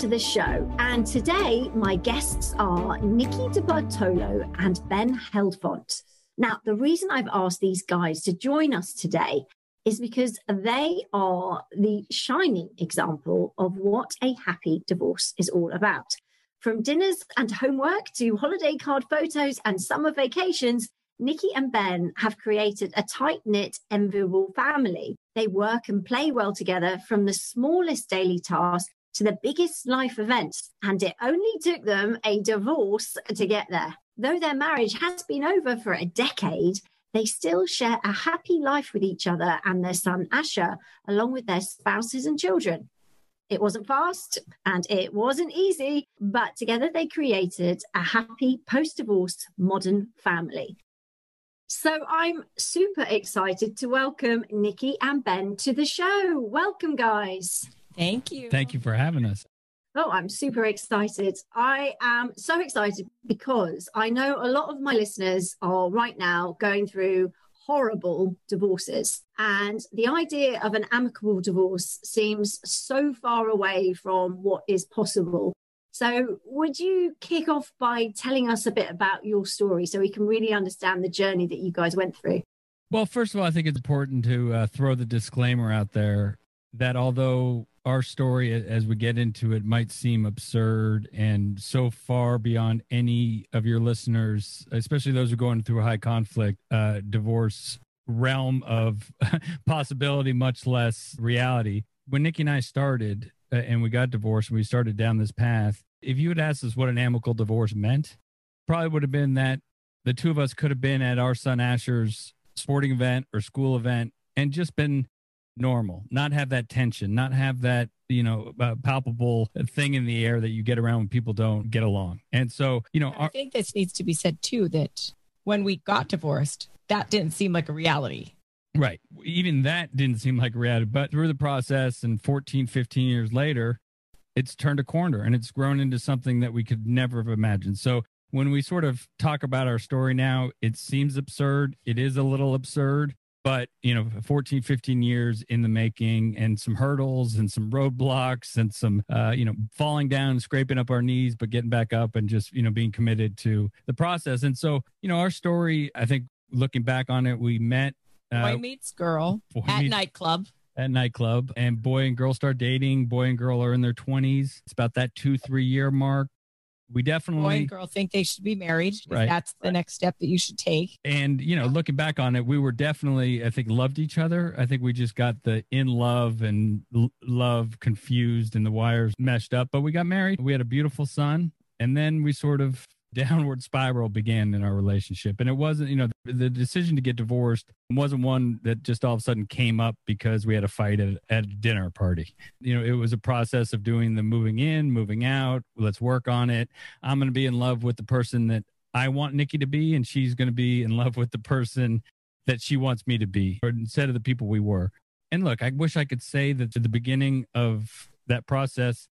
To the show. And today, my guests are Nikki DeBartolo and Ben Heldfond. Now, the reason I've asked these guys to join us today is because they are the shining example of what a happy divorce is all about. From dinners and homework to holiday card photos and summer vacations, Nikki and Ben have created a tight knit, enviable family. They work and play well together from the smallest daily tasks to the biggest life events. And it only took them a divorce to get there. Though their marriage has been over for a decade, they still share a happy life with each other and their son Asher, along with their spouses and children. It wasn't fast and it wasn't easy, but together they created a happy post divorce modern family. So I'm super excited to welcome Nikki and Ben to the show. Welcome, guys. Thank you. Thank you for having us. Oh, I'm super excited. I am so excited because I know a lot of my listeners are right now going through horrible divorces. And the idea of an amicable divorce seems so far away from what is possible. So, would you kick off by telling us a bit about your story so we can really understand the journey that you guys went through? Well, first of all, I think it's important to uh, throw the disclaimer out there that although our story as we get into it might seem absurd and so far beyond any of your listeners, especially those who are going through a high conflict uh, divorce realm of possibility, much less reality. When Nikki and I started uh, and we got divorced, and we started down this path. If you had asked us what an amicable divorce meant, probably would have been that the two of us could have been at our son Asher's sporting event or school event and just been normal, not have that tension, not have that, you know, uh, palpable thing in the air that you get around when people don't get along. And so, you know, I think this needs to be said too that when we got divorced, that didn't seem like a reality. Right. Even that didn't seem like a reality. But through the process and 14, 15 years later, it's turned a corner and it's grown into something that we could never have imagined. So when we sort of talk about our story now, it seems absurd. It is a little absurd but you know 14 15 years in the making and some hurdles and some roadblocks and some uh, you know falling down and scraping up our knees but getting back up and just you know being committed to the process. And so you know our story i think looking back on it we met uh, boy meets girl at meets, nightclub. At nightclub and boy and girl start dating. Boy and girl are in their 20s it's about that two three year mark we definitely boy and girl think they should be married. Right. That's the right. next step that you should take. And you know, looking back on it, we were definitely, I think, loved each other. I think we just got the in love and l- love confused and the wires meshed up. But we got married. We had a beautiful son, and then we sort of downward spiral began in our relationship. And it wasn't, you know, the decision to get divorced wasn't one that just all of a sudden came up because we had a fight at, at a dinner party. You know, it was a process of doing the moving in, moving out. Let's work on it. I'm going to be in love with the person that I want Nikki to be, and she's going to be in love with the person that she wants me to be, or instead of the people we were. And look, I wish I could say that at the beginning of that process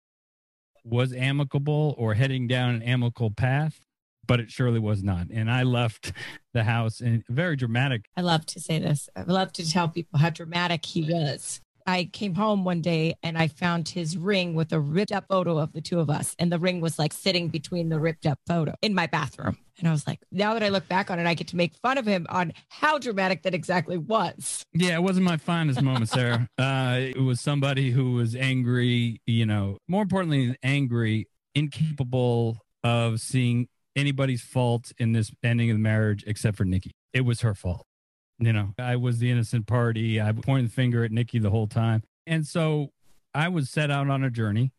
was amicable or heading down an amicable path but it surely was not. And I left the house and very dramatic. I love to say this. I love to tell people how dramatic he was. I came home one day and I found his ring with a ripped up photo of the two of us. And the ring was like sitting between the ripped up photo in my bathroom. And I was like, now that I look back on it, I get to make fun of him on how dramatic that exactly was. Yeah, it wasn't my finest moment, Sarah. uh, it was somebody who was angry, you know, more importantly, angry, incapable of seeing anybody's fault in this ending of the marriage except for Nikki. It was her fault. You know, I was the innocent party. I pointed the finger at Nikki the whole time. And so I was set out on a journey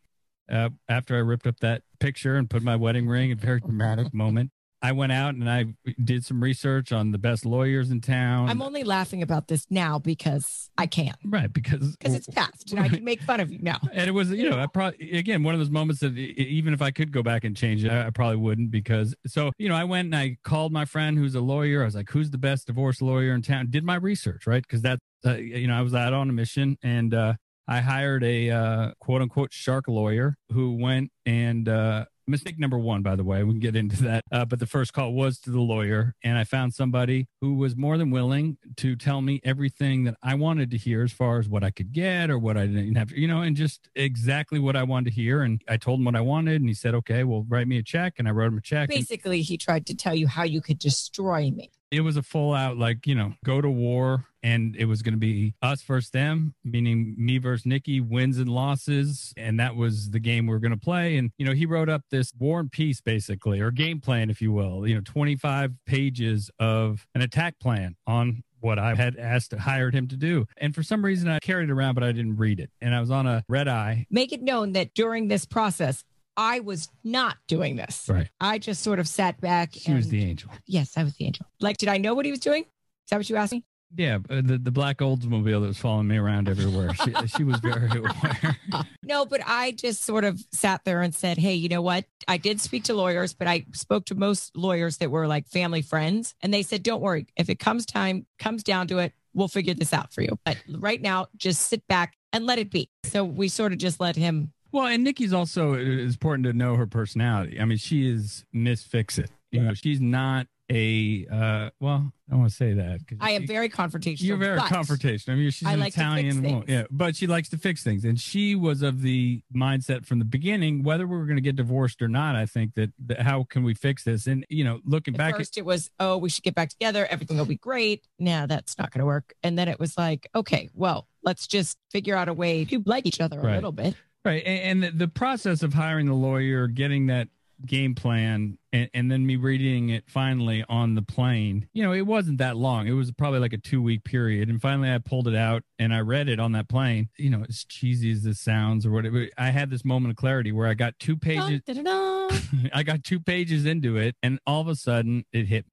uh, after I ripped up that picture and put my wedding ring, in a very dramatic moment. I went out and I did some research on the best lawyers in town. I'm only laughing about this now because I can't. Right, because because it's past and I can make fun of you now. And it was, you know, I probably again one of those moments that even if I could go back and change it, I probably wouldn't because so you know I went and I called my friend who's a lawyer. I was like, "Who's the best divorce lawyer in town?" Did my research, right? Because that uh, you know I was out on a mission and uh, I hired a uh, quote unquote shark lawyer who went and uh, mistake number one, by the way, we can get into that. Uh, but the first call was to the lawyer, and I found somebody who was more than willing to tell me everything that I wanted to hear as far as what I could get or what I didn't have, to, you know, and just exactly what I wanted to hear. And I told him what I wanted, and he said, "Okay, well, write me a check." And I wrote him a check. Basically, he tried to tell you how you could destroy me it was a full out like you know go to war and it was going to be us versus them meaning me versus nikki wins and losses and that was the game we were going to play and you know he wrote up this war and peace basically or game plan if you will you know 25 pages of an attack plan on what I had asked hired him to do. And for some reason I carried it around, but I didn't read it. And I was on a red eye. Make it known that during this process, I was not doing this. Right. I just sort of sat back. She and, was the angel. Yes, I was the angel. Like, did I know what he was doing? Is that what you asked me? Yeah, uh, the the black Oldsmobile that was following me around everywhere. She, she was very aware. no, but I just sort of sat there and said, "Hey, you know what? I did speak to lawyers, but I spoke to most lawyers that were like family friends, and they said, "Don't worry. If it comes time, comes down to it, we'll figure this out for you. But right now, just sit back and let it be." So we sort of just let him well, and Nikki's also it's important to know her personality. I mean, she is Miss Fix It. You know, she's not a uh well i don't want to say that i am very confrontational you're very confrontational. I mean she's I an like italian woman yeah but she likes to fix things. And she was of the mindset from the beginning whether we were going to get divorced or not i think that, that, how can we fix this? And you know looking at back first it was oh we should get back together. Everything will be great. Now that's not going to work. And then it was like okay well let's just figure out a way to like each other right. a little bit Right. And, and the, process of hiring the lawyer, getting that game plan, and, and, then me reading it finally on the plane, you know, it wasn't that long. It was probably like a two week period. And finally I pulled it out and I read it on that plane. You know, as cheesy as this sounds or whatever, I had this moment of clarity where I got two pages. I got two pages into it and all of a sudden it hit me.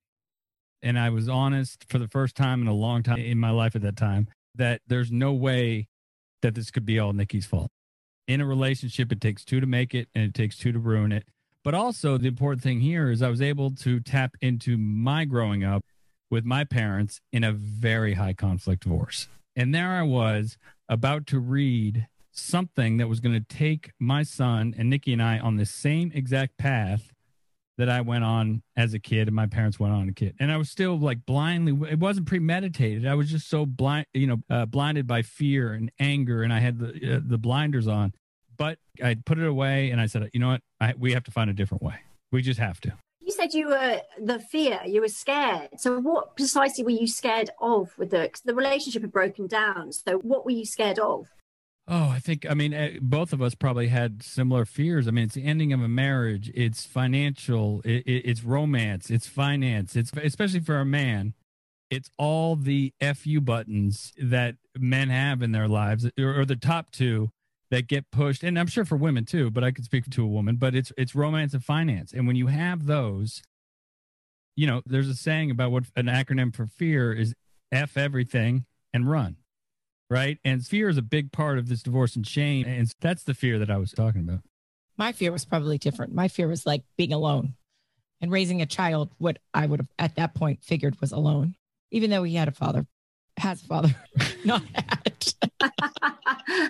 And I was honest for the first time in a long time in my life at that time that there's no way that this could be all Nikki's fault in a relationship, it takes two to make it and it takes two to ruin it. But also, the important thing here is I was able to tap into my growing up with my parents in a very high conflict divorce. And there I was about to read something that was going to take my son and Nikki and I on the same exact path that I went on as a kid and my parents went on a kid. And I was still like blindly, it wasn't premeditated. I was just so blind, you know, uh, blinded by fear and anger. And I had the, uh, the blinders on, but I put it away and I said, you know what? I, we have to find a different way. We just have to. You said you were the fear, you were scared. So, what precisely were you scared of with the, the relationship had broken down? So, what were you scared of? Oh, I think, I mean, eh, both of us probably had similar fears. I mean, it's the ending of a marriage, it's financial, it, it, it's romance, it's finance, it's especially for a man, it's all the FU buttons that men have in their lives, or, or the top two that get pushed. And I'm sure for women too, but I could speak to a woman, but it's, it's romance and finance. And when you have those, you know, there's a saying about what an acronym for fear is F everything and run right? And fear is a big part of this divorce and shame. And that's the fear that I was talking about. My fear was probably different. My fear was like being alone and raising a child, what I would have at that point figured was alone, even though he had a father, has a father, not had.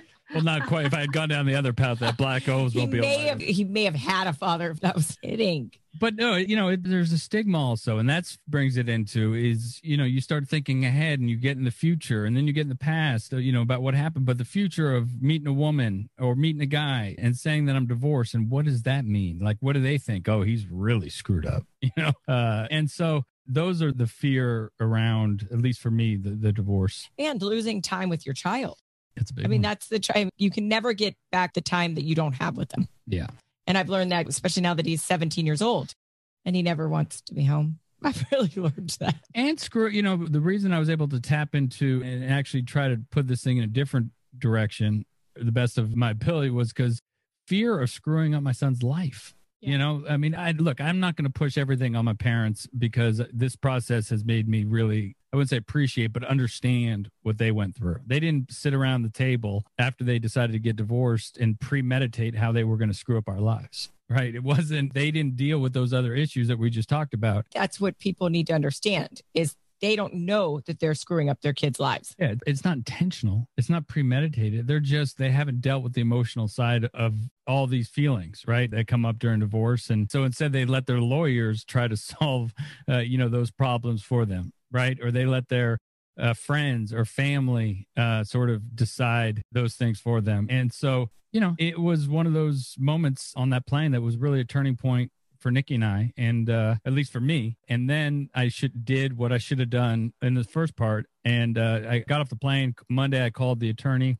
well, not quite. If I had gone down the other path, that black Oldsmobile. May have, he may have had a father if that was hitting. But no, you know, it, there's a stigma also, and that brings it into is you know you start thinking ahead and you get in the future, and then you get in the past, uh, you know, about what happened. But the future of meeting a woman or meeting a guy and saying that I'm divorced, and what does that mean? Like, what do they think? Oh, he's really screwed up, you know. Uh, and so those are the fear around, at least for me, the, the divorce and losing time with your child. It's a big. I mean, one. that's the time you can never get back the time that you don't have with them. Yeah. And I've learned that, especially now that he's 17 years old and he never wants to be home. I've really learned that. And screw, you know, the reason I was able to tap into and actually try to put this thing in a different direction, the best of my ability, was because fear of screwing up my son's life. You know, I mean, I look, I'm not going to push everything on my parents because this process has made me really, I wouldn't say appreciate, but understand what they went through. They didn't sit around the table after they decided to get divorced and premeditate how they were going to screw up our lives. Right. It wasn't, they didn't deal with those other issues that we just talked about. That's what people need to understand is they don't know that they're screwing up their kids' lives. Yeah, it's not intentional. It's not premeditated. They're just they haven't dealt with the emotional side of all these feelings, right? That come up during divorce, and so instead they let their lawyers try to solve, uh, you know, those problems for them, right? Or they let their uh, friends or family uh, sort of decide those things for them. And so, you know, it was one of those moments on that plane that was really a turning point for Nikki and I, and uh, at least for me. And then I should did what I should have done in the first part. And uh, I got off the plane Monday. I called the attorney,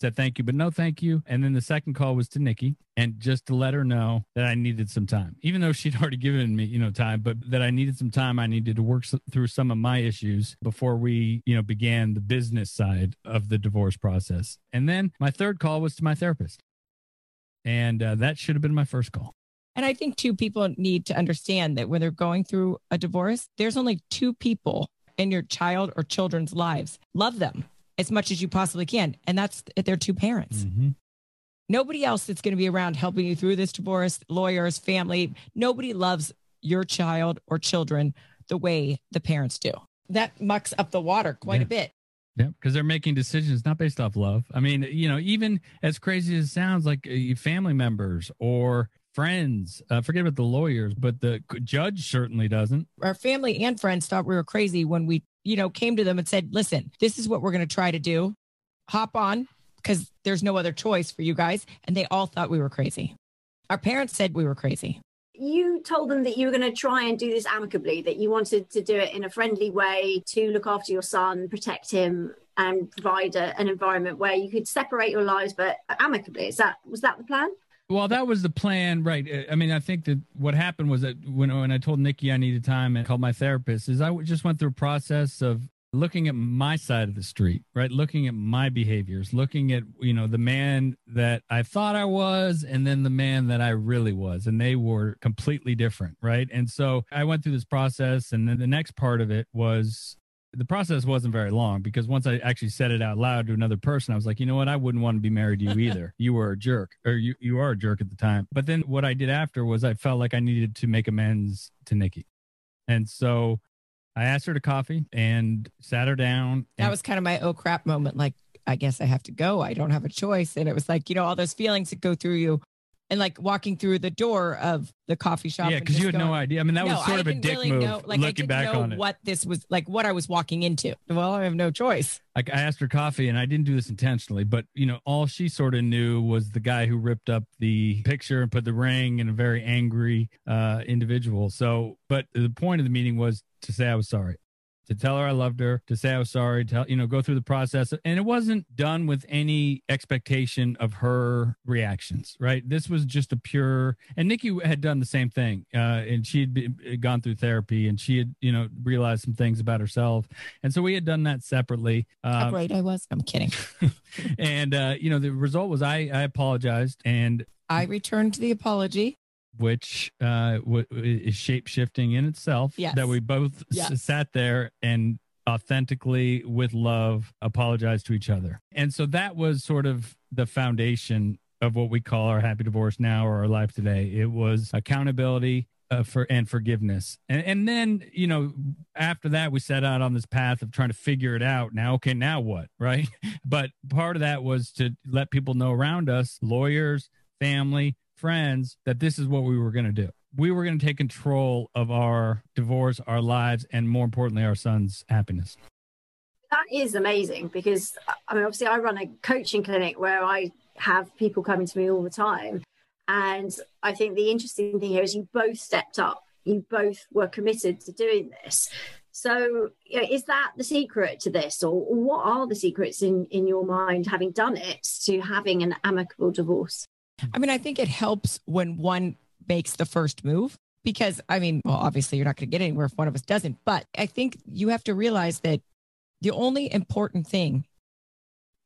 said thank you, but no thank you. And then the second call was to Nikki, and just to let her know that I needed some time, even though she'd already given me you know time, but that I needed some time. I needed to work through some of my issues before we you know began the business side of the divorce process. And then my third call was to my therapist. And uh, that should have been my first call. And I think two people need to understand that when they're going through a divorce, there's only two people in your child or children's lives. Love them as much as you possibly can. And that's their two parents. Mm-hmm. Nobody else that's going to be around helping you through this divorce, lawyers, family, nobody loves your child or children the way the parents do. That mucks up the water quite yeah. a bit. Yeah, because they're making decisions not based off love. I mean, you know, even as crazy as it sounds, like uh, family members or friends. Uh, forget about the lawyers, but the judge certainly doesn't. Our family and friends thought we were crazy when we, you know, came to them and said, listen, this is what we're going to try to do. Hop on because there's no other choice for you guys. And they all thought we were crazy. Our parents said we were crazy. You told them that you were going to try and do this amicably, that you wanted to do it in a friendly way to look after your son, protect him, and provide a, an environment where you could separate your lives, but amicably. Is that was that the plan? Well, that was the plan, right? Uh, I mean, I think that what happened was that when when I told Nikki I needed time and called my therapist, is I just went through a process of looking at my side of the street, right? Looking at my behaviors, looking at you know the man that I thought I was, and then the man that I really was, and they were completely different, right? And so I went through this process, and then the next part of it was the process wasn't very long because once I actually said it out loud to another person, I was like, you know what? I wouldn't want to be married to you either. you were a jerk, or you, you are a jerk at the time. But then what I did after was I felt like I needed to make amends to Nikki. And so I asked her to coffee and sat her down. That was kind of my oh crap moment. Like, I guess I have to go. I don't have a choice. And it was like, you know, all those feelings that go through you and like walking through the door of the coffee shop. Yeah, because you had going, no idea. I mean, that no, was sort I of a dick really move. Know, like, looking back on it, what this was like, what I was walking into. Well, I have no choice. Like I asked her coffee, and I didn't do this intentionally, but you know, all she sort of knew was the guy who ripped up the picture and put the ring in a very angry uh, individual. So, but the point of the meeting was to say I was sorry to tell her I loved her, to say I was sorry, to you know, go through the process. And it wasn't done with any expectation of her reactions, right? This was just a pure. And Nikki had done the same thing, uh, and she had gone through therapy, and she had you know realized some things about herself, and so we had done that separately. Uh, How great I was! I'm kidding. and uh, you know, the result was I I apologized and. I returned the apology which uh, w- is shape shifting in itself. Yes. That we both yes. s- sat there and authentically, with love, apologized to each other. And so that was sort of the foundation of what we call our happy divorce now or our life today. It was accountability. Uh, for and forgiveness, and and then you know after that we set out on this path of trying to figure it out. Now, okay, now what, right? But part of that was to let people know around us, lawyers, family, friends that this is what we were going to do. We were going to take control of our divorce, our lives, and more importantly, our son's happiness. That is amazing because I mean, obviously, I run a coaching clinic where I have people coming to me all the time. And I think the interesting thing here is you both stepped up, you both were committed to doing this. So, you know, is that the secret to this, or what are the secrets in, in your mind, having done it, to having an amicable divorce? I mean, I think it helps when one makes the first move because, I mean, well, obviously you're not going to get anywhere if one of us doesn't. But I think you have to realize that the only important thing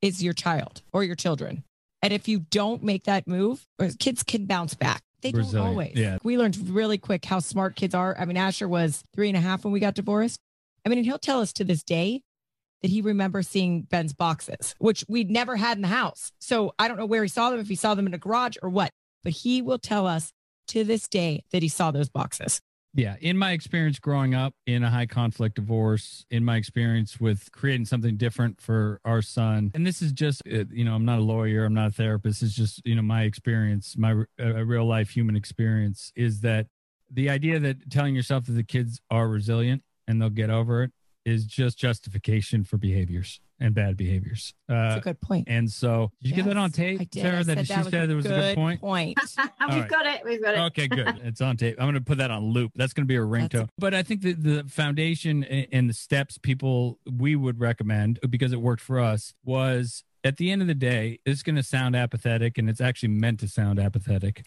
is your child or your children. And if you don't make that move, uh, kids can bounce back. They resilient. don't always. Yeah. We learned really quick how smart kids are. I mean, Asher was three and a half when we got divorced. I mean, and he'll tell us to this day that he remembers seeing Ben's boxes, which we'd never had in the house. So I don't know where he saw them, if he saw them in a garage or what, but he will tell us to this day that he saw those boxes. Yeah. In my experience growing up in a high conflict divorce, in my experience with creating something different for our son, and this is just, uh, you know, I'm not a lawyer, I'm not a therapist. It's just, you know, my experience, my uh, real life human experience is that the idea that telling yourself that the kids are resilient and they'll get over it is just justification for behaviors and bad behaviors. That's Uh, a good point. and so, did you get that on tape, I did. Sarah? I That said she was said there was a good point. point. We've right. got it. We've got it. Okay, good. It's on tape. I'm going to put that on loop. That's going to be a ringtone. That's- But I think that the foundation and the steps people we would recommend because it worked for us was at the end of the day, it's going to sound apathetic and it's actually meant to sound apathetic.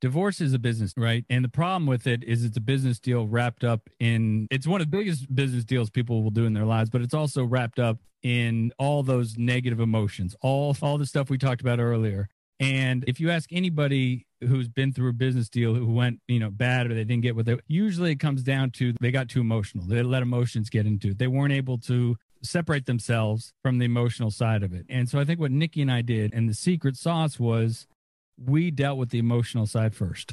Divorce is a business, right? And the problem with it is it's a business deal wrapped up in it's one of the biggest business deals people will do in their lives, but it's also wrapped up in all those negative emotions, all all the stuff we talked about earlier. And if you ask anybody who's been through a business deal who went, you know, bad or they didn't get what they usually it comes down to they got too emotional. They let emotions get into it. They weren't able to separate themselves from the emotional side of it. And so I think what Nikki and I did and the secret sauce was we dealt with the emotional side first.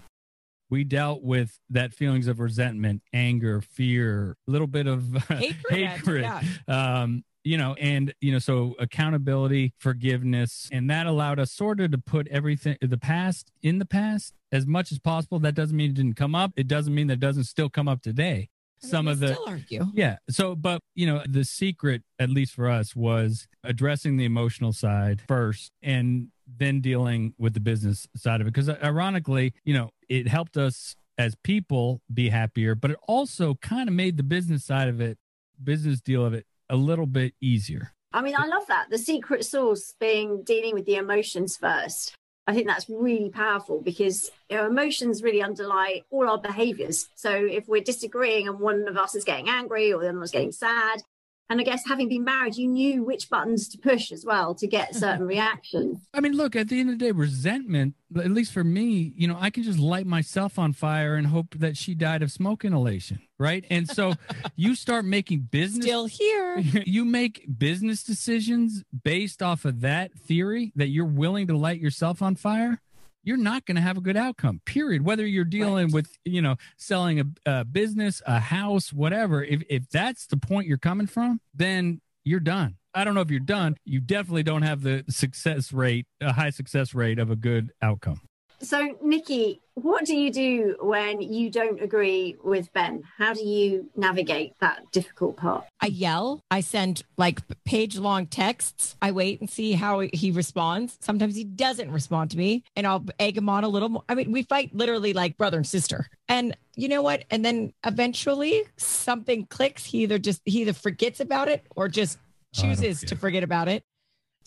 We dealt with that feelings of resentment, anger, fear, a little bit of Hatred. hatred Yeah. um you know and you know so accountability forgiveness and that allowed us sort of to put everything the past in the past as much as possible that doesn't mean it didn't come up it doesn't mean that it doesn't still come up today some of the still argue. yeah so but you know the secret at least for us was addressing the emotional side first and then dealing with the business side of it because uh, ironically you know it helped us as people be happier but it also kind of made the business side of it business deal of it a little bit easier I mean, I love that. The secret sauce being dealing with the emotions first. I think that's really powerful because you know, emotions really underlie all our behaviors. So if we're disagreeing and one of us is getting angry or the other one's getting sad, and I guess having been married, you knew which buttons to push as well to get certain reactions. I mean, look, at the end of the day, resentment, at least for me, you know, I can just light myself on fire and hope that she died of smoke inhalation, right? And so you start making business Still here. you make business decisions based off of that theory that you're willing to light yourself on fire you're not going to have a good outcome period. Whether you're dealing Right. with you know selling a, a business a house whatever if, if that's the point you're coming from then you're done. I don't know if you're done. You definitely don't have the success rate a high success rate of a good outcome So, Nikki, what do you do when you don't agree with Ben? How do you navigate that difficult part? I yell. I send like page long texts. I wait and see how he responds. Sometimes he doesn't respond to me and I'll egg him on a little more. I mean, we fight literally like brother and sister. And you know what? And then eventually something clicks. He either just, he either forgets about it or just Oh, chooses to forget. forget about it.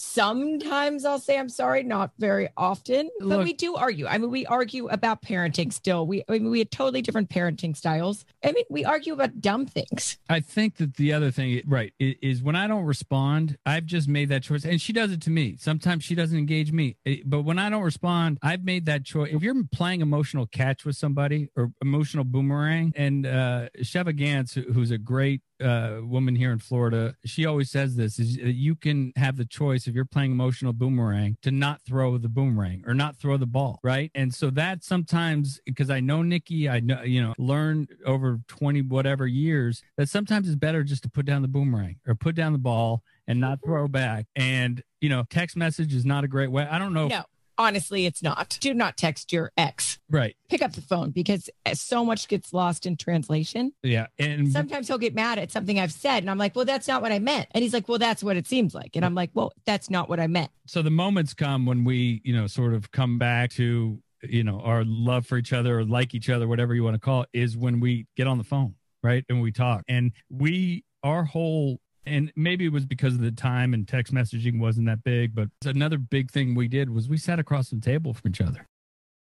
Sometimes I'll say I'm sorry, not very often, but Look- we do argue. I mean, we argue about parenting still. We, I mean, we had totally different parenting styles. I mean, we argue about dumb things. I think that the other thing, right, is when I don't respond, I've just made that choice. And she does it to me. Sometimes she doesn't engage me. But when I don't respond, I've made that choice. If you're playing emotional catch with somebody or emotional boomerang, and uh, Sheva Gantz, who's a great uh, woman here in Florida, she always says this: is that you can have the choice if you're playing emotional boomerang to not throw the boomerang or not throw the ball, right? And so that sometimes, because I know Nikki, I know you know, learned over twenty whatever years that sometimes it's better just to put down the boomerang or put down the ball and not throw back. And you know, text message is not a great way. I don't know. if- No, honestly, it's not. Do not text your ex. right? Pick up the phone because so much gets lost in translation. Yeah, and Sometimes he'll get mad at something I've said, and I'm like, well, that's not what I meant. And he's like, well, that's what it seems like. And I'm like, well, that's not what I meant. so the moments come when we you know sort of come back to you know our love for each other or like each other whatever you want to call it is when we get on the phone right and we talk and we our whole and maybe it was because of the time and text messaging wasn't that big but another big thing we did was we sat across the table from each other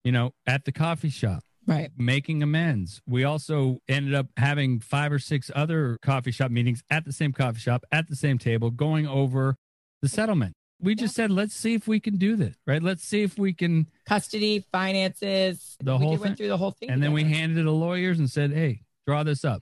you know at the coffee shop Right. making amends. We also ended up having five or six other coffee shop meetings at the same coffee shop, at the same table, going over the settlement. We just said, let's see if we can do this, right? Let's see if we can Custody, finances. The we whole went thing. through the whole thing. and then we handed it to lawyers and said, hey, draw this up.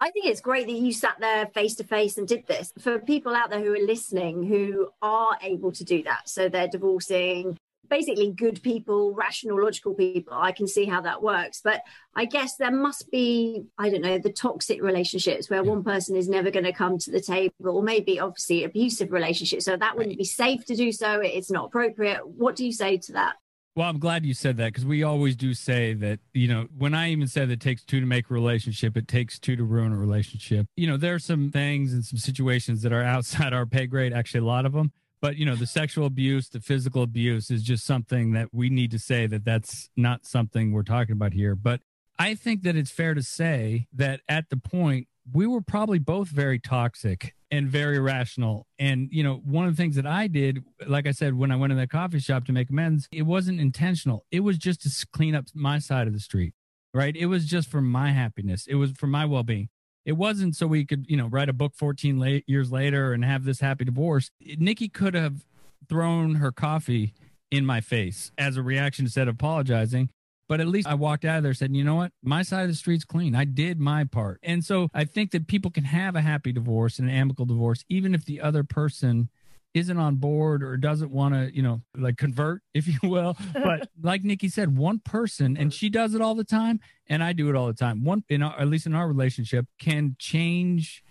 I think it's great that you sat there face to face and did this. For people out there who are listening who are able to do that, so they're divorcing basically good people, rational, logical people, I can see how that works. But I guess there must be, I don't know, the toxic relationships where one person is never going to come to the table, or maybe obviously abusive relationships. So that wouldn't be safe to do so. It's not appropriate. What do you say to that? Well, I'm glad you said that because we always do say that, you know, when I even said it takes two to make a relationship, it takes two to ruin a relationship. You know, there are some things and some situations that are outside our pay grade, actually, a lot of them. But, you know, the sexual abuse, the physical abuse is just something that we need to say that that's not something we're talking about here. But I think that it's fair to say that at the point, we were probably both very toxic and very rational. And, you know, one of the things that I did, like I said, when I went in that coffee shop to make amends, it wasn't intentional. It was just to clean up my side of the street, right? It was just for my happiness. It was for my well being. It wasn't so we could, you know, write a book 14 late years later and have this happy divorce. Nikki could have thrown her coffee in my face as a reaction instead of apologizing. But at least I walked out of there and said, you know what? My side of the street's clean. I did my part. And so I think that people can have a happy divorce and an amicable divorce, even if the other person isn't on board or doesn't want to, you know, like convert, if you will. But like Nikki said, one person, and she does it all the time, and I do it all the time. One, in our, at least in our relationship, can change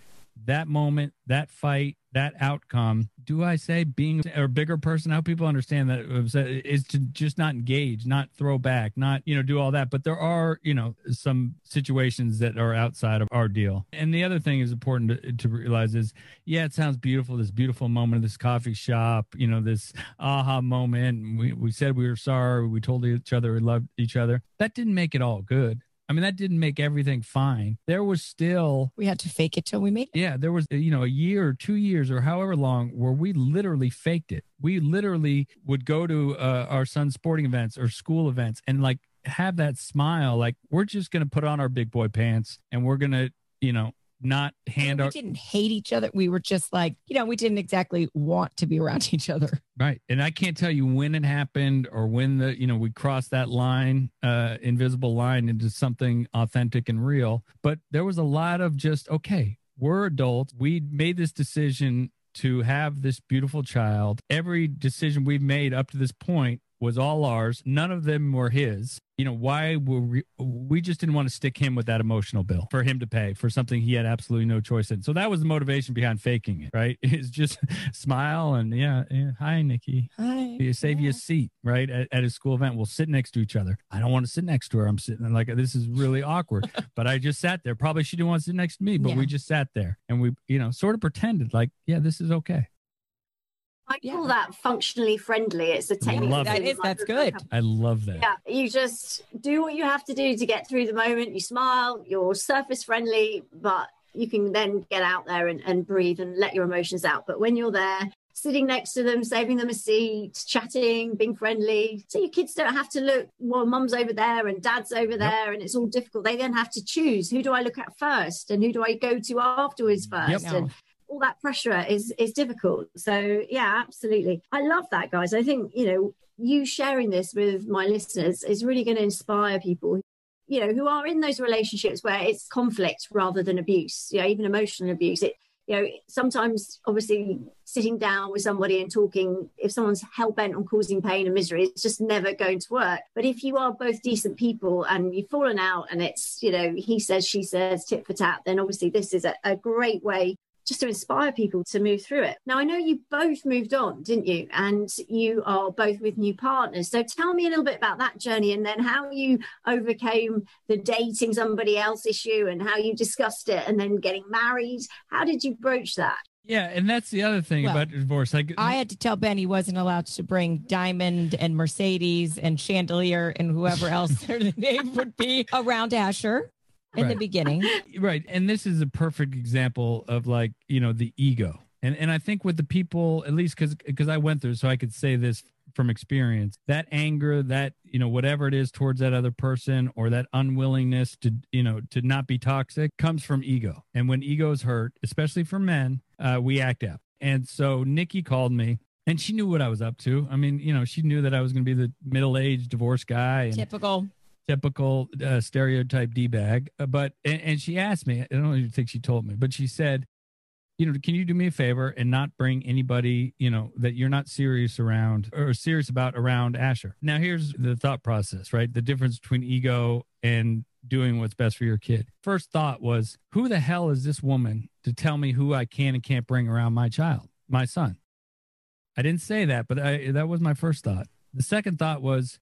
that moment, that fight, that outcome. Do I say being a bigger person? How people understand that uh, uh, is to just not engage, not throw back, not, you know, do all that. But there are, you know, some situations that are outside of our deal. And the other thing is important to, to realize is, yeah, it sounds beautiful, this beautiful moment of this coffee shop, you know, this aha moment. We, we said we were sorry. We told each other we loved each other. That didn't make it all good. I mean, that didn't make everything fine. There was still We had to fake it till we made it. yeah, there was, you know, a year or two years or however long where we literally faked it. We literally would go to uh, our son's sporting events or school events and like have that smile. Like, we're just going to put on our big boy pants and we're going to, you know, not hand we didn't hate each other. We were just like, you know, we didn't exactly want to be around each other. Right. And I can't tell you when it happened or when the, you know, we crossed that line, uh, invisible line into something authentic and real. But there was a lot of just, okay, we're adults. We made this decision to have this beautiful child. Every decision we've made up to this point was all ours. None of them were his. You know, why were we, we just didn't want to stick him with that emotional bill for him to pay for something he had absolutely no choice in. So that was the motivation behind faking it, right? Is just smile and yeah, yeah hi, Nikki. Hi. You save you a seat, right? At, at a school event, we'll sit next to each other. I don't want to sit next to her. I'm sitting like this is really awkward. but I just sat there. Probably she didn't want to sit next to me, but Yeah. we just sat there and we, you know, sort of pretended like, yeah, this is okay. I Yeah. call that functionally friendly. It's a technique. love That thing, is- like that's good. I love that. Yeah, you just do what you have to do to get through the moment. You smile, you're surface friendly, but you can then get out there and, and breathe and let your emotions out. But when you're there, sitting next to them, saving them a seat, chatting, being friendly, so your kids don't have to look, well, mum's over there and dad's over there, and it's all difficult. They then have to choose who do I look at first and who do I go to afterwards first. Yep. And all that pressure is is difficult. So yeah, absolutely. I love that, guys. I think you know you sharing this with my listeners is really going to inspire people you know who are in those relationships where it's conflict rather than abuse you know even emotional abuse it you know sometimes obviously sitting down with somebody and talking if someone's hell-bent on causing pain and misery it's just never going to work but if you are both decent people and you've fallen out and it's you know he says she says tit for tat then obviously this is a, a great way just to inspire people to move through it. Now, I know you both moved on, didn't you? And you are both with new partners. So tell me a little bit about that journey and then how you overcame the dating somebody else issue and how you discussed it and then getting married. How did you broach that? Yeah. And that's the other thing Well, about divorce. Like, I had to tell Ben he wasn't allowed to bring Diamond and Mercedes and Chandelier and whoever else their name would be around Asher in the beginning. right and this is a perfect example of like you know the ego and and i think with the people at least because because i went through so i could say this from experience that anger that you know whatever it is towards that other person or that unwillingness to you know to not be toxic comes from ego and when ego is hurt especially for men uh, we act out and so nikki called me and she knew what I was up to. I mean, you know, she knew that I was going to be the middle-aged divorced guy and Typical. Typical uh, stereotype d bag. Uh, but and, and she asked me. I don't even think she told me, but she said, you know, can you do me a favor and not bring anybody, you know, that you're not serious around or serious about around Asher? Now, here's the thought process, right? The difference between ego and doing what's best for your kid. First thought was, who the hell is this woman to tell me who I can and can't bring around my child, my son? I didn't say that, but I, that was my first thought. The second thought was,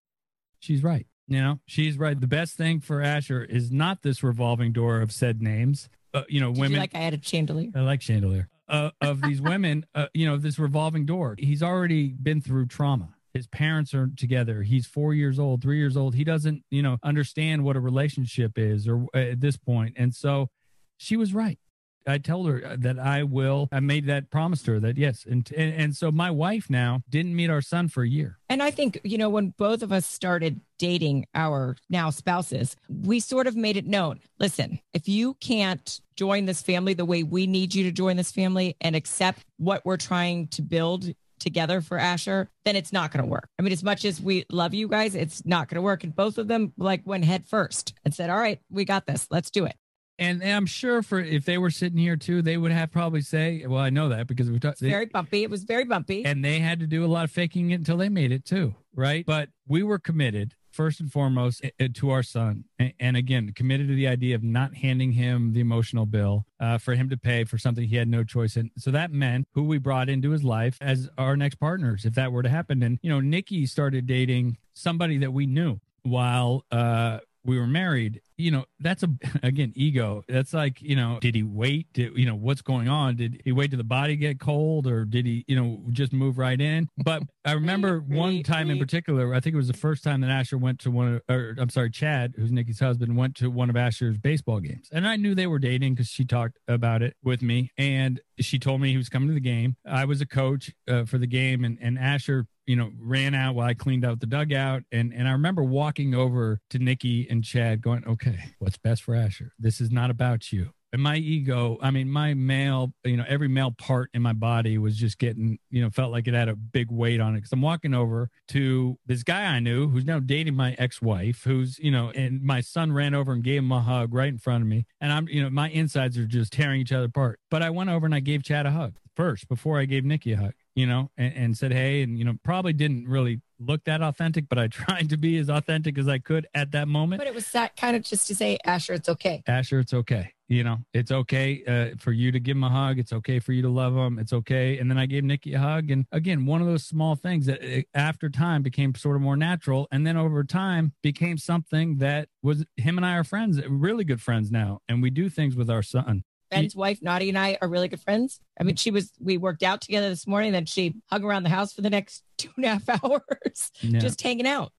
she's right. You know, she's right. The best thing for Asher is not this revolving door of said names. Uh, you know, Did women. you like I had a chandelier. I like chandelier. Uh, of these women, uh, you know, this revolving door. He's already been through trauma. His parents are together. He's four years old, three years old. He doesn't, you know, understand what a relationship is or uh, at this point. And so she was right. I told her uh, that I will. I made that promise to her that yes, and and, and so my wife now didn't meet our son for a year. And I think, you know, when both of us started dating our now spouses, we sort of made it known listen, if you can't join this family the way we need you to join this family and accept what we're trying to build together for Asher, then it's not going to work. I mean, as much as we love you guys, it's not going to work. And both of them like went head first and said, all right, we got this. Let's do it. And I'm sure for if they were sitting here too, they would have probably say, "Well, I know that because we talked." Very bumpy. It was very bumpy. and they had to do a lot of faking it until they made it too, right? But we were committed first and foremost eh, to our son, and, and again, committed to the idea of not handing him the emotional bill uh, for him to pay for something he had no choice in. So that meant who we brought into his life as our next partners, if that were to happen. And you know, Nikki started dating somebody that we knew while. uh we were married you know that's a again ego. That's like you know did he wait did you know what's going on? Did he wait till the body get cold or did he you know just move right in? But i remember one time in particular i think it was the first time that asher went to one of or i'm sorry chad who's nikki's husband went to one of asher's baseball games. And i knew they were dating because she talked about it with me. And she told me he was coming to the game. I was a coach uh, for the game and, and asher you know, ran out while I cleaned out the dugout. And and I remember walking over to Nikki and Chad going, okay, what's best for Asher? This is not about you. And my ego, I mean, my male, you know, every male part in my body was just getting, you know, felt like it had a big weight on it. Cause I'm walking over to this guy I knew who's now dating my ex wife, who's, you know, and my son ran over and gave him a hug right in front of me. And I'm, you know, my insides are just tearing each other apart. But I went over and I gave Chad a hug first before I gave Nikki a hug you know, and, and, said, hey, and, you know, probably didn't really look that authentic, but I tried to be as authentic as I could at that moment. But it was that kind of just to say, Asher, it's okay. Asher, it's okay. You know, it's okay uh, for you to give him a hug. It's okay for you to love him. It's okay. And then I gave Nikki a hug. And again, one of those small things that uh, after time became sort of more natural. And then over time became something that was him and I are friends, really good friends now. And we do things with our son. Ben's wife, Naughty, and I are really good friends. I mean, she was, we worked out together this morning, then she hung around the house for the next two and a half hours, Yeah. just hanging out.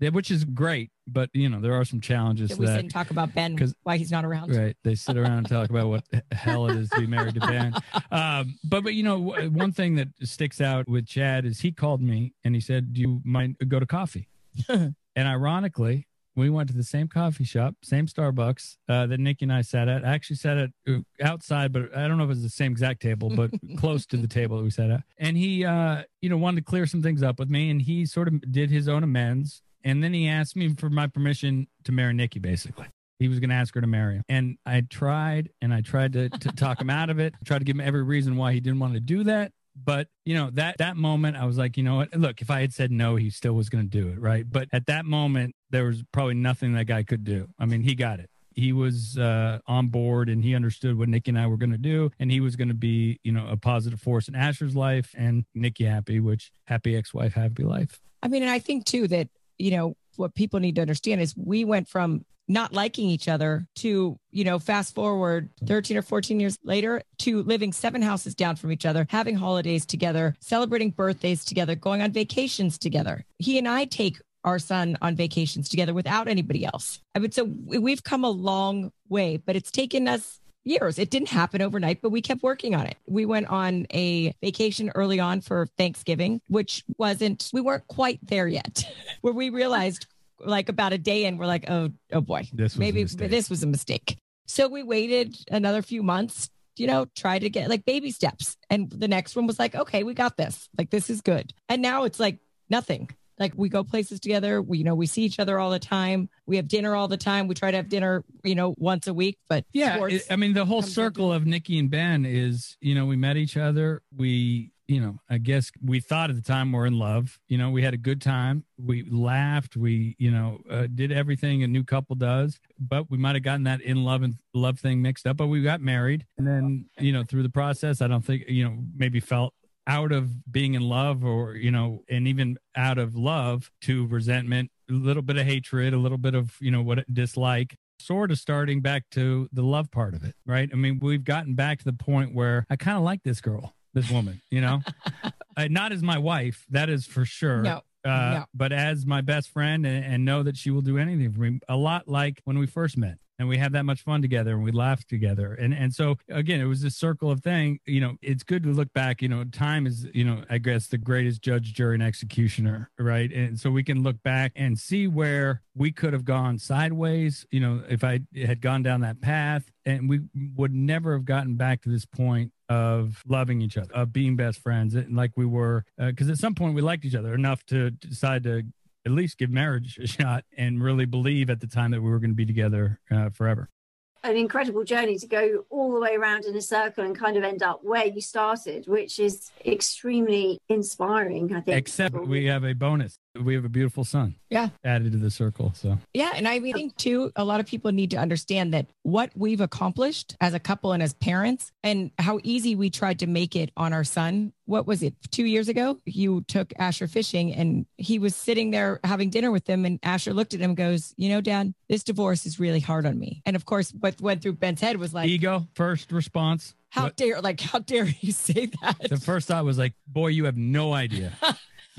Yeah, which is great. But, you know, there are some challenges That we that. didn't talk about Ben because why he's not around. Right. They sit around and talk about what hell it is to be married to Ben. Um, but, but, you know, one thing that sticks out with Chad is he called me and he said, Do you mind go to coffee? and ironically, we went to the same coffee shop, same Starbucks uh, that Nikki and I sat at. I actually sat at uh, outside, but I don't know if it was the same exact table, but close to the table that we sat at. And he, uh, you know, wanted to clear some things up with me, and he sort of did his own amends. And then he asked me for my permission to marry Nikki, basically. He was going to ask her to marry him. And I tried and I tried to, to talk him out of it, tried to give him every reason why he didn't want to do that. But, you know, that that moment I was like, you know what? Look, if I had said no, he still was going to do it, right? But at that moment, there was probably nothing that guy could do. I mean, he got it. He was uh, on board and he understood what Nikki and I were going to do. And he was going to be, you know, a positive force in Asher's life and Nikki happy, which happy ex wife, happy life. I mean, and I think too that, you know, what people need to understand is we went from not liking each other to, you know, fast forward 13 or 14 years later to living seven houses down from each other, having holidays together, celebrating birthdays together, going on vacations together. He and I take our son on vacations together without anybody else. I would say we've come a long way, but it's taken us years. It didn't happen overnight, but we kept working on it. We went on a vacation early on for Thanksgiving, which wasn't, we weren't quite there yet, where we realized like about a day in, we're like, oh, oh boy, This maybe this was a mistake. So we waited another few months you know, try to get like baby steps. And the next one was like, okay, we got this. Like, this is good. And now it's like nothing. Like we go places together. We, you know, we see each other all the time. We have dinner all the time. We try to have dinner, you know, once a week. But yeah, it, I mean, the whole circle of Nikki and Ben is, you know, we met each other. We you know, I guess we thought at the time we're in love. You know, we had a good time. We laughed. We, you know, uh, did everything a new couple does. But we might have gotten that in love and love thing mixed up. But we got married, and then, you know, through the process, I don't think, you know, maybe felt out of being in love or you know and even out of love to resentment a little bit of hatred a little bit of you know what dislike sort of starting back to the love part of it right i mean we've gotten back to the point where i kind of like this girl this woman, you know, uh, not as my wife, that is for sure. No. Uh, no. But as my best friend, and, and know that she will do anything for me, a lot like when we first met and we had that much fun together and we laughed together. And and so again it was this circle of thing you know it's good to look back you know time is you know i guess the greatest judge jury and executioner right? And so we can look back and see where we could have gone sideways you know if i had gone down that path. And we would never have gotten back to this point of loving each other of being best friends like we were because uh, at some point we liked each other enough to decide to at least give marriage a shot and really believe at the time that we were going to be together uh, forever an incredible journey to go all the way around in a circle and kind of end up where you started, which is extremely inspiring, I think. Except we have a bonus. We have a beautiful son. Yeah. Added to the circle. So, yeah. And I think, too, a lot of people need to understand that what we've accomplished as a couple and as parents and how easy we tried to make it on our son. What was it? Two years ago, you took Asher fishing and he was sitting there having dinner with them. And Asher looked at him and goes, You know, Dad, this divorce is really hard on me. And of course, what went through Ben's head was like, Ego, first response. How what? dare, like, how dare you say that? The first thought was like, Boy, you have no idea.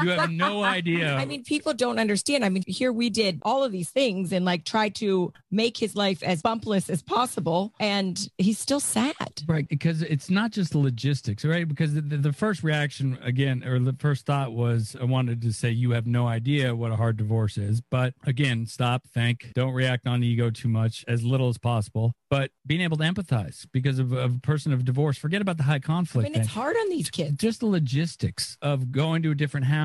You have no idea. I mean, people don't understand. I mean, here we did all of these things and like try to make his life as bumpless as possible, and he's still sad. Right. Because it's not just the logistics, right? Because the, the first reaction, again, or the first thought was, I wanted to say, you have no idea what a hard divorce is. But again, stop, think, don't react on ego too much, as little as possible but being able to empathize because of, of, a person of divorce. Forget about the high conflict. I mean, it's hard on these kids. Just the logistics of going to a different house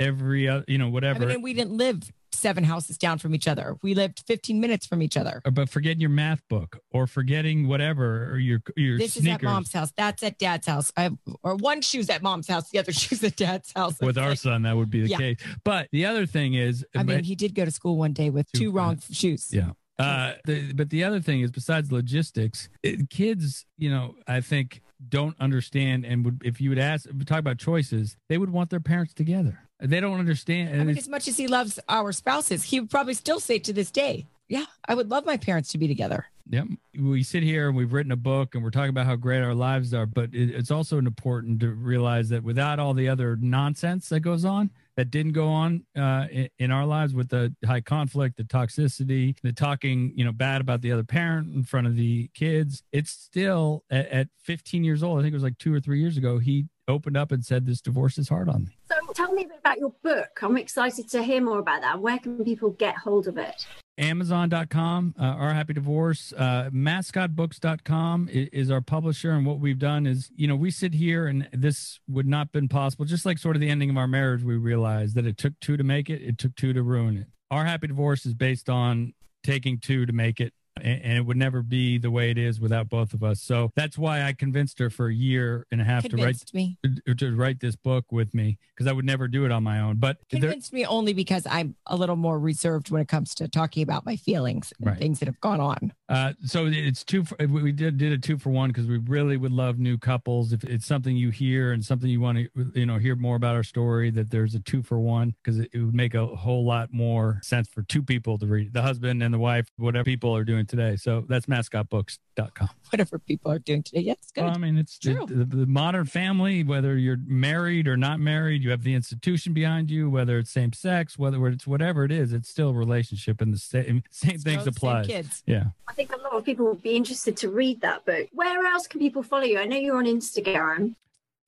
every, uh, you know, whatever. I mean, we didn't live seven houses down from each other. We lived 15 minutes from each other. But forgetting your math book or forgetting whatever or your your this sneakers. is at mom's house. That's at dad's house. I have, or one shoe's at mom's house. The other shoe's at dad's house. With our like, son, that would be the yeah. case. But the other thing is, I mean, he did go to school one day with two, two wrong shoes. Yeah. Uh, the, but the other thing is, besides logistics, it, kids, you know, I think don't understand and would if you would ask talk about choices, they would want their parents together. They don't understand. I mean, as much as he loves our spouses, he would probably still say to this day, "Yeah, I would love my parents to be together." Yeah, We sit here and we've written a book and we're talking about how great our lives are, but it, it's also important to realize that without all the other nonsense that goes on, that didn't go on uh, in, in, our lives with the high conflict, the toxicity, the talking, you know, bad about the other parent in front of the kids. It's still at, at 15 years old. I think it was like two or three years ago. He opened up and said, "This divorce is hard on me." So, tell me a bit about your book. I'm excited to hear more about that. Where can people get hold of it? Amazon.com, uh, Our Happy Divorce, uh, mascotbooks.com is, is our publisher. And what we've done is, you know, we sit here and this would not been possible. Just like sort of the ending of our marriage, we realized that it took two to make it, it took two to ruin it. Our Happy Divorce is based on taking two to make it and it would never be the way it is without both of us. So that's why I convinced her for a year and a half convinced to write me. to write this book with me because I would never do it on my own. But convinced there, me only because I'm a little more reserved when it comes to talking about my feelings and right. things that have gone on. Uh, so it's two. For, we did did a two for one because we really would love new couples. If it's something you hear and something you want to you know hear more about our story, that there's a two for one because it, it would make a whole lot more sense for two people to read, the husband and the wife, whatever people are doing today. So that's mascotbooks.com. Whatever people are doing today. Yes, good. Well, I mean, it's the, the, the, modern family, whether you're married or not married, you have the institution behind you, whether it's same sex, whether it's whatever it is, it's still a relationship and the same, same things apply. kids. Yeah. I think a lot of people would be interested to read that book. Where else can people follow you? I know you're on Instagram.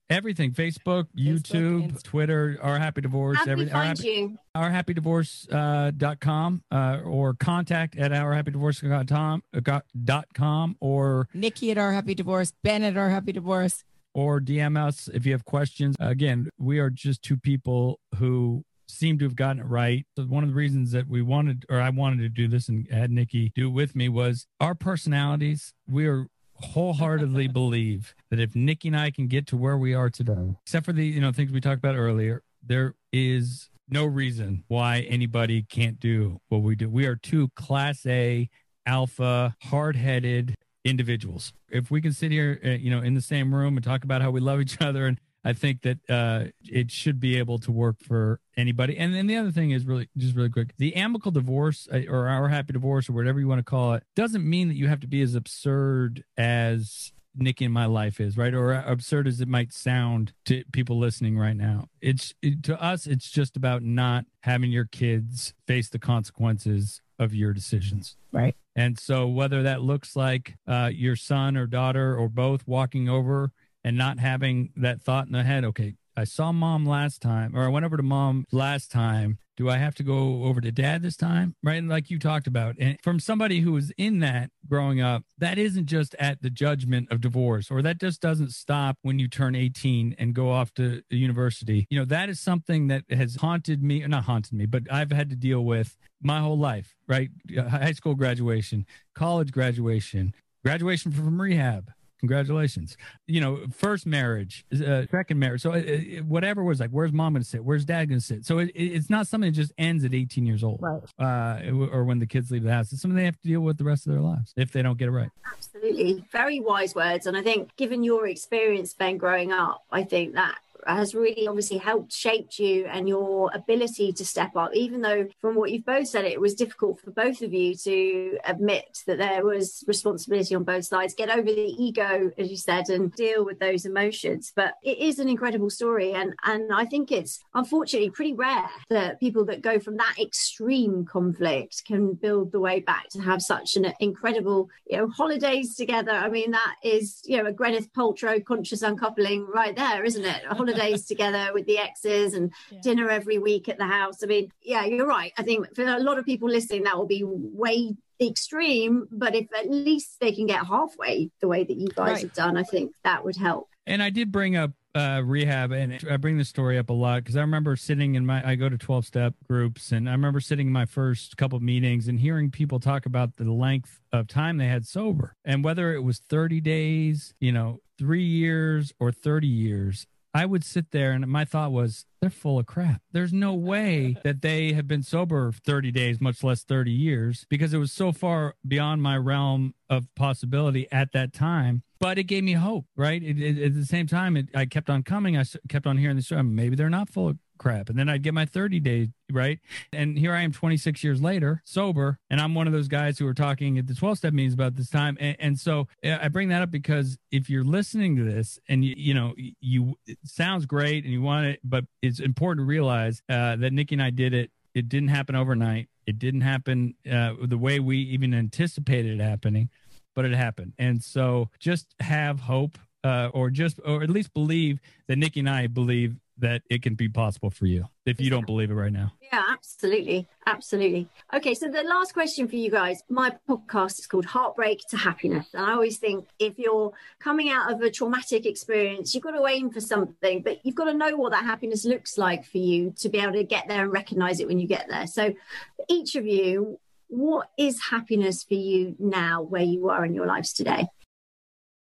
everything Facebook, Facebook, YouTube, Inst- Twitter, Our Happy Divorce, How do we everything. Our Happy, you? ourhappydivorce uh, dot com uh, or contact at ourhappydivorce.com uh, got- dot com or Nikki at Our Happy Divorce, Ben at Our Happy Divorce. or DM us if you have questions. Again, we are just two people who seem to have gotten it right. So one of the reasons that we wanted, or I wanted to do this and had Nikki do it with me was our personalities. We are wholeheartedly believe that if Nikki and I can get to where we are today, except for the you know things we talked about earlier, there is no reason why anybody can't do what we do. We are two class A alpha hard-headed individuals. If we can sit here, uh, you know, in the same room and talk about how we love each other, and I think that uh, it should be able to work for anybody. And then the other thing is really, just really quick, the amicable divorce uh, or our happy divorce or whatever you want to call it doesn't mean that you have to be as absurd as Nick in my life is, right? Or absurd as it might sound to people listening right now. It's it, to us, it's just about not having your kids face the consequences of your decisions. Right. And so, whether that looks like uh, your son or daughter or both walking over and not having that thought in the head, okay, I saw mom last time, or I went over to mom last time. Do I have to go over to dad this time? Right. And like you talked about, and from somebody who was in that growing up, that isn't just at the judgment of divorce, or that just doesn't stop when you turn 18 and go off to university. You know, that is something that has haunted me, not haunted me, but I've had to deal with my whole life, right? Uh, high school graduation, college graduation, graduation from rehab. Congratulations. You know, first marriage, uh, second marriage. So, uh, uh, whatever was like, where's mom to sit? Where's dad to sit? So, it, it's not something that just ends at 18 years old Right. uh, or when the kids leave the house. It's something they have to deal with the rest of their lives if they don't get it right. Absolutely. Very wise words. And I think, given your experience, Ben, growing up, I think that has really obviously helped shaped you and your ability to step up even though from what you've both said it was difficult for both of you to admit that there was responsibility on both sides. Get over the ego as you said and deal with those emotions. But it is an incredible story and and i think it's unfortunately pretty rare that people that go from that extreme conflict can build the way back to have such an incredible you know holidays together. I mean that is you know a gwyneth paltrow conscious uncoupling right there isn't it holidays together with the exes and Yeah. dinner every week at the house. I mean, yeah, you're right. I think for a lot of people listening, that will be way extreme. But if at least they can get halfway the way that you guys Right. have done, I think that would help. And I did bring up uh, rehab, and I bring this story up a lot because I remember sitting in my, I go to 12 step groups, and I remember sitting in my first couple meetings and hearing people talk about the length of time they had sober and whether it was 30 days, you know, three years or 30 years. I would sit there and my thought was, they're full of crap. There's no way that they have been sober 30 days, much less 30 years, because it was so far beyond my realm of possibility at that time. But it gave me hope, right? It, it- at the same time, it, I kept on coming. I kept on hearing the story. Maybe they're not full of crap. And then I'd get my 30 days, right? And here I am 26 years later, sober. And I'm one of those guys who are talking at the 12 step meetings about this time. And, and so I bring that up because if you're listening to this and you, you know, you, sounds great and you want it, but it's important to realize uh, that Nikki and I did it. It didn't happen overnight. It didn't happen uh, the way we even anticipated it happening, but it happened. And so just have hope uh, or just, or at least believe that Nikki and I believe that it can be possible for you if you don't believe it right now. Yeah, absolutely. Absolutely. Okay, so the last question for you guys. My podcast is called Heartbreak to Happiness. And I always think if you're coming out of a traumatic experience, you've got to aim for something, but you've got to know what that happiness looks like for you to be able to get there and recognize it when you get there. So, for each of you, what is happiness for you now where you are in your lives today?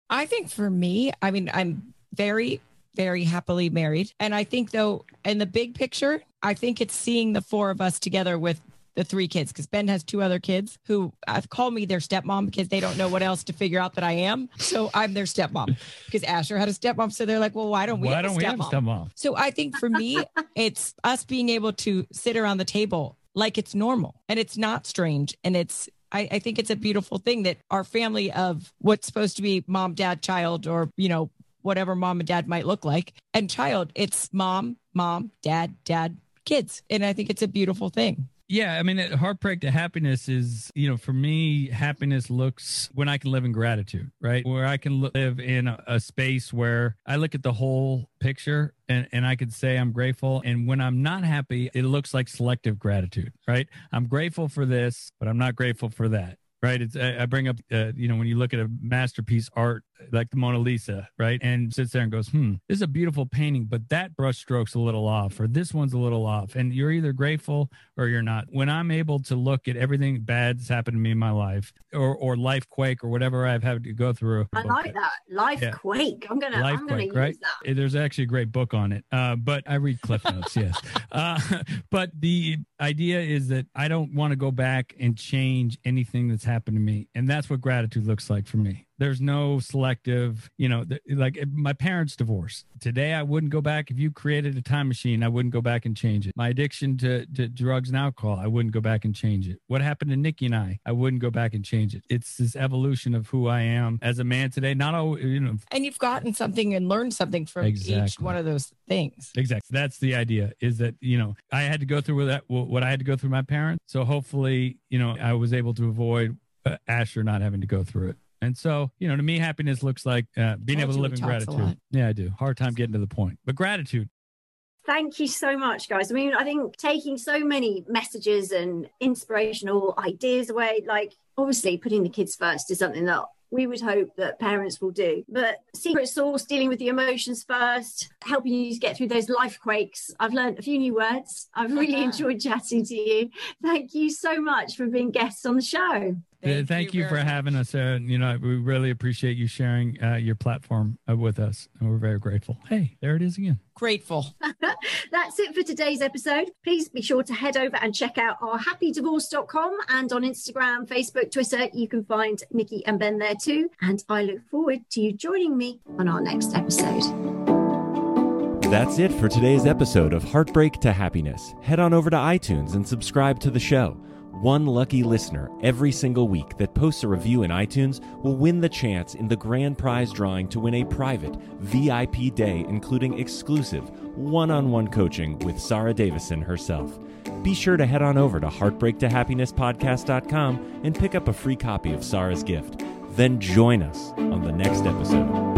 I think for me, I mean, I'm very, very happily married. And I think, though, in the big picture, I think it's seeing the four of us together with the three kids because Ben has two other kids who uh, I've called me their stepmom because they don't know what else to figure out that I am. So I'm their stepmom because Asher had a stepmom. So they're like, well, why don't we Why have don't a we have stepmom? So I think for me, it's us being able to sit around the table like it's normal and it's not strange. And it's, I, I think it's a beautiful thing that our family of what's supposed to be mom, dad, child, or, you know, whatever mom and dad might look like, and child, it's mom, mom, dad, dad, kids. And I think it's a beautiful thing. Yeah, I mean, heartbreak to happiness is, you know, for me, happiness looks when I can live in gratitude, right? Where I can live in a, a space where I look at the whole picture and, and I could say I'm grateful. And when I'm not happy, it looks like selective gratitude, right? I'm grateful for this, but I'm not grateful for that right? It's I, bring up, uh, you know, when you look at a masterpiece art like the Mona Lisa, right, and sits there and goes, "Hmm, this is a beautiful painting, but that brushstroke's a little off, or this one's a little off," and you're either grateful or you're not. When I'm able to look at everything bad that's happened to me in my life, or or life quake, or whatever I've had to go through, I like that life yeah. quake. I'm gonna life I'm gonna quake, right? That. There's actually a great book on it, uh, but I read Cliff Notes, yes. Uh, but the idea is that I don't want to go back and change anything that's happened to me. And that's what gratitude looks like for me. There's no selective, you know, th- like my parents' divorce. Today, I wouldn't go back. If you created a time machine, I wouldn't go back and change it. My addiction to, to drugs and alcohol, I wouldn't go back and change it. What happened to Nikki and I, I wouldn't go back and change it. It's this evolution of who I am as a man today. Not all, you know. And you've gotten something and learned something from exactly. each one of those things. Exactly. That's the idea is that, you know, I had to go through that, what I had to go through my parents. So hopefully, you know, I was able to avoid uh, Asher not having to go through it. And so, you know, to me, happiness looks like uh, being able to live in gratitude. Yeah, I do. Hard time getting to the point, but gratitude. Thank you so much, guys. I mean, I think taking so many messages and inspirational ideas away, like obviously putting the kids first is something that we would hope that parents will do. But secret sauce, dealing with the emotions first, helping you get through those life quakes. I've learned a few new words. I've really enjoyed chatting to you. Thank you so much for being guests on the show. Thank, Thank you, you for much. having us. Uh, you know, we really appreciate you sharing uh, your platform uh, with us, and we're very grateful. Hey, there it is again. Grateful. That's it for today's episode. Please be sure to head over and check out our happydivorce.com and on Instagram, Facebook, Twitter. You can find Nikki and Ben there too. And I look forward to you joining me on our next episode. That's it for today's episode of Heartbreak to Happiness. Head on over to iTunes and subscribe to the show. One lucky listener every single week that posts a review in iTunes will win the chance in the grand prize drawing to win a private VIP day, including exclusive one on one coaching with Sarah Davison herself. Be sure to head on over to heartbreaktohappinesspodcast.com and pick up a free copy of Sarah's gift. Then join us on the next episode.